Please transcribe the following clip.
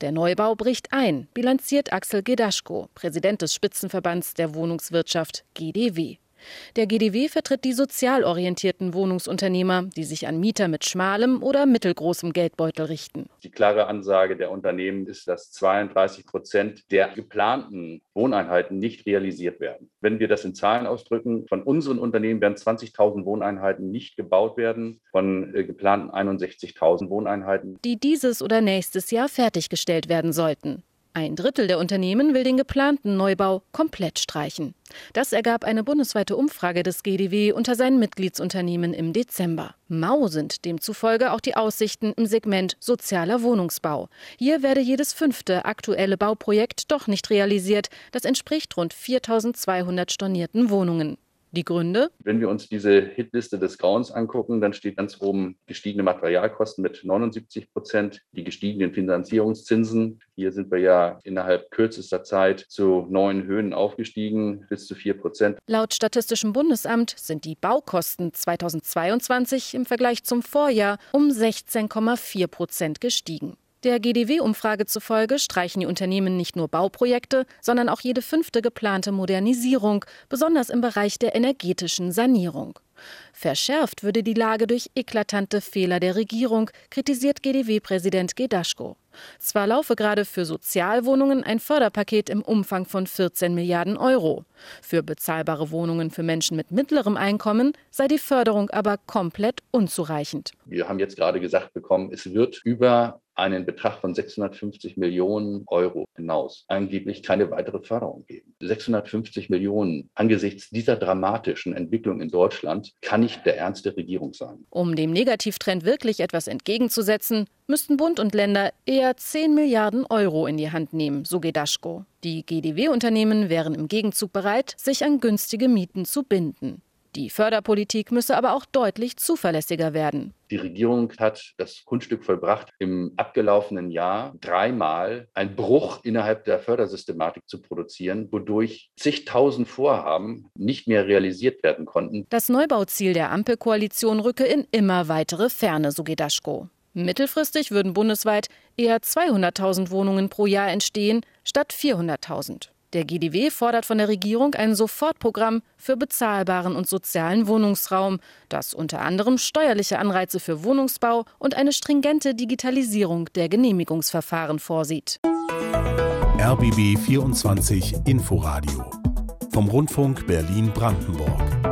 Der Neubau bricht ein, bilanziert Axel Gedaschko, Präsident des Spitzenverbands der Wohnungswirtschaft GDW. Der GDW vertritt die sozial orientierten Wohnungsunternehmer, die sich an Mieter mit schmalem oder mittelgroßem Geldbeutel richten. Die klare Ansage der Unternehmen ist, dass 32 Prozent der geplanten Wohneinheiten nicht realisiert werden. Wenn wir das in Zahlen ausdrücken, von unseren Unternehmen werden 20.000 Wohneinheiten nicht gebaut werden, von äh, geplanten 61.000 Wohneinheiten, die dieses oder nächstes Jahr fertiggestellt werden sollten. Ein Drittel der Unternehmen will den geplanten Neubau komplett streichen. Das ergab eine bundesweite Umfrage des GDW unter seinen Mitgliedsunternehmen im Dezember. Mau sind demzufolge auch die Aussichten im Segment sozialer Wohnungsbau. Hier werde jedes fünfte aktuelle Bauprojekt doch nicht realisiert. Das entspricht rund 4200 stornierten Wohnungen. Die Gründe? Wenn wir uns diese Hitliste des Grauens angucken, dann steht ganz oben gestiegene Materialkosten mit 79 Prozent, die gestiegenen Finanzierungszinsen. Hier sind wir ja innerhalb kürzester Zeit zu neuen Höhen aufgestiegen, bis zu 4 Prozent. Laut Statistischem Bundesamt sind die Baukosten 2022 im Vergleich zum Vorjahr um 16,4 Prozent gestiegen. Der GDW-Umfrage zufolge streichen die Unternehmen nicht nur Bauprojekte, sondern auch jede fünfte geplante Modernisierung, besonders im Bereich der energetischen Sanierung. Verschärft würde die Lage durch eklatante Fehler der Regierung, kritisiert GDW-Präsident Gedaschko. Zwar laufe gerade für Sozialwohnungen ein Förderpaket im Umfang von 14 Milliarden Euro. Für bezahlbare Wohnungen für Menschen mit mittlerem Einkommen sei die Förderung aber komplett unzureichend. Wir haben jetzt gerade gesagt bekommen, es wird über einen Betrag von 650 Millionen Euro hinaus angeblich keine weitere Förderung geben. 650 Millionen angesichts dieser dramatischen Entwicklung in Deutschland kann nicht der Ernst der Regierung sein. Um dem Negativtrend wirklich etwas entgegenzusetzen, müssten Bund und Länder eher 10 Milliarden Euro in die Hand nehmen, so Gedaschko. Die GDW-Unternehmen wären im Gegenzug bereit, sich an günstige Mieten zu binden. Die Förderpolitik müsse aber auch deutlich zuverlässiger werden. Die Regierung hat das Kunststück vollbracht, im abgelaufenen Jahr dreimal einen Bruch innerhalb der Fördersystematik zu produzieren, wodurch zigtausend Vorhaben nicht mehr realisiert werden konnten. Das Neubauziel der Ampelkoalition rücke in immer weitere Ferne, so Gedaschko. Mittelfristig würden bundesweit eher 200.000 Wohnungen pro Jahr entstehen, statt 400.000. Der GDW fordert von der Regierung ein Sofortprogramm für bezahlbaren und sozialen Wohnungsraum, das unter anderem steuerliche Anreize für Wohnungsbau und eine stringente Digitalisierung der Genehmigungsverfahren vorsieht. RBB 24 Inforadio vom Rundfunk Berlin-Brandenburg.